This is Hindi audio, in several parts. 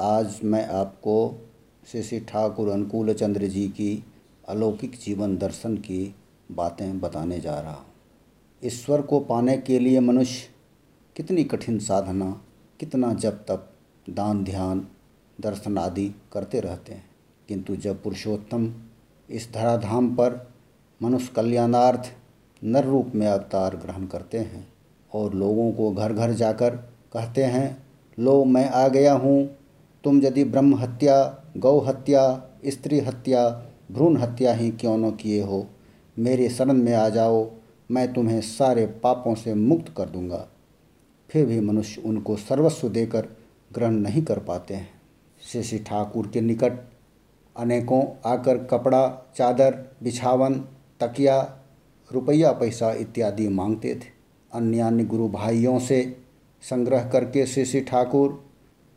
आज मैं आपको श्री श्री ठाकुर अनुकूल चंद्र जी की अलौकिक जीवन दर्शन की बातें बताने जा रहा हूँ। ईश्वर को पाने के लिए मनुष्य कितनी कठिन साधना, कितना जब तप, दान ध्यान, दर्शन आदि करते रहते हैं। किंतु जब पुरुषोत्तम इस धराधाम पर मनुष्य कल्याणार्थ नर रूप में अवतार ग्रहण करते हैं और लोगों को घर घर जाकर कहते हैं, लो, मैं आ गया हूँ तुम यदि ब्रह्म हत्या, गौ हत्या, स्त्री हत्या, भ्रूण हत्या ही क्यों न किए हो? मेरे शरण में आ जाओ, मैं तुम्हें सारे पापों से मुक्त कर दूँगा। फिर भी मनुष्य उनको सर्वस्व देकर ग्रहण नहीं कर पाते हैं। श्री ठाकुर के निकट अनेकों आकर कपड़ा, चादर, बिछावन, तकिया, रुपया पैसा इत्यादि मांगते थे। अन्य अन्य गुरु भाइयों से संग्रह करके श्री ठाकुर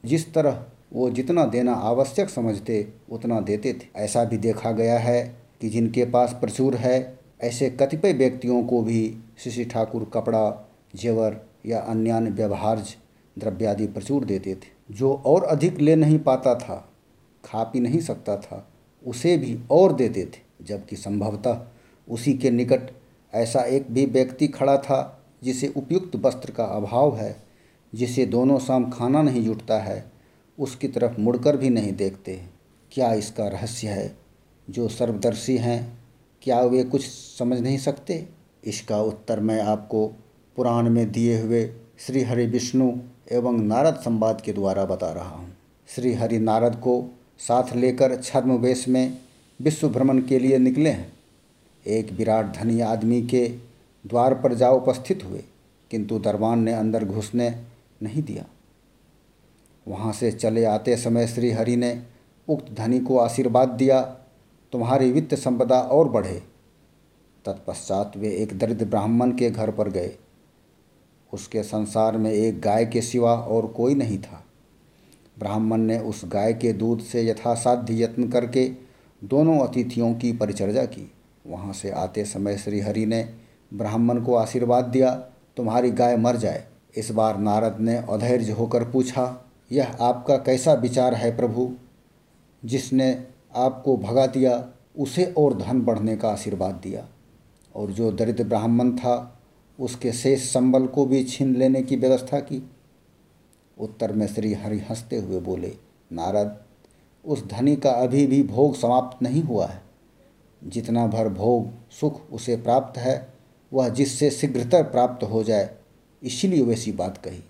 जिस तरह वो जितना देना आवश्यक समझते, उतना देते थे। ऐसा भी देखा गया है कि जिनके पास प्रचुर है, ऐसे कतिपय व्यक्तियों को भी श्री ठाकुर कपड़ा, जेवर या अन्य व्यवहार्य द्रव्यादि प्रचुर देते थे। जो और अधिक ले नहीं पाता था, खा पी नहीं सकता था, उसे भी और देते थे। जबकि संभवतः उसी के निकट ऐसा एक भी व्यक्ति खड़ा था, जिसे उपयुक्त वस्त्र का अभाव है, जिसे दोनों शाम खाना नहीं जुटता है उसकी तरफ़ मुड़कर भी नहीं देखते, क्या इसका रहस्य है? जो सर्वदर्शी हैं, क्या वे कुछ समझ नहीं सकते? इसका उत्तर मैं आपको पुराण में दिए हुए श्री हरि विष्णु एवं नारद संवाद के द्वारा बता रहा हूँ। श्री हरि नारद को साथ लेकर छद्म वेश में विश्व भ्रमण के लिए निकले हैं। एक विराट धनी आदमी के द्वार पर जा उपस्थित हुए, किंतु दरबान ने अंदर घुसने नहीं दिया। वहाँ से चले आते समय श्री हरि ने उक्त धनी को आशीर्वाद दिया, तुम्हारी वित्त संपदा और बढ़े। तत्पश्चात वे एक दरिद्र ब्राह्मण के घर पर गए। उसके संसार में एक गाय के सिवा और कोई नहीं था। ब्राह्मण ने उस गाय के दूध से यथासाध्य यत्न करके दोनों अतिथियों की परिचर्या की। वहाँ से आते समय श्री हरि ने ब्राह्मण को आशीर्वाद दिया, तुम्हारी गाय मर जाए। इस बार नारद ने अधैर्य होकर पूछा यह आपका कैसा विचार है प्रभु? जिसने आपको भगा दिया, उसे और धन बढ़ने का आशीर्वाद दिया। और जो दरिद्र ब्राह्मण था, उसके शेष संबल को भी छीन लेने की व्यवस्था की। उत्तर में श्री हरि हँसते हुए बोले, नारद, उस धनी का अभी भी भोग समाप्त नहीं हुआ है। जितना भर भोग सुख उसे प्राप्त है, वह जिससे शीघ्रतर प्राप्त हो जाए, इसीलिए वैसी बात कही।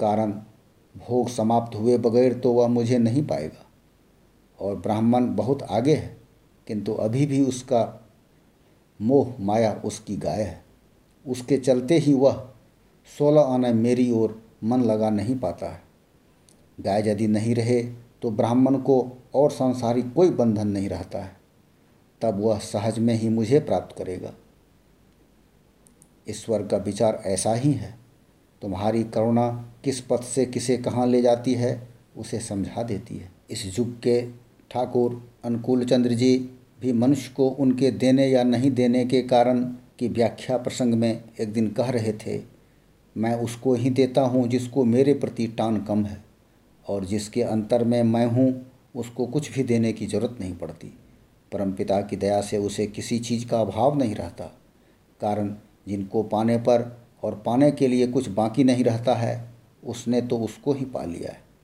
कारण भोग समाप्त हुए बगैर तो वह मुझे नहीं पाएगा। और ब्राह्मण बहुत आगे है, किंतु अभी भी उसका मोह माया उसकी गाय है। उसके चलते ही वह सोलह आना मेरी ओर मन लगा नहीं पाता है। गाय यदि नहीं रहे तो ब्राह्मण को और सांसारिक कोई बंधन नहीं रहता है। तब वह सहज में ही मुझे प्राप्त करेगा। ईश्वर का विचार ऐसा ही है। तुम्हारी करुणा किस पथ से किसे कहाँ ले जाती है, उसे समझा देती है। इस युग के ठाकुर, अनुकूल चंद्र जी भी मनुष्य को उनके देने या नहीं देने के कारण की व्याख्या प्रसंग में एक दिन कह रहे थे, मैं उसको ही देता हूँ जिसको मेरे प्रति टान कम है, और जिसके अंतर में मैं हूँ, उसको कुछ भी देने की ज़रूरत नहीं पड़ती। परमपिता की दया से उसे किसी चीज़ का अभाव नहीं रहता, कारण जिनको पाने पर और पाने के लिए कुछ बाकी नहीं रहता है, उसने तो उसको ही पा लिया है।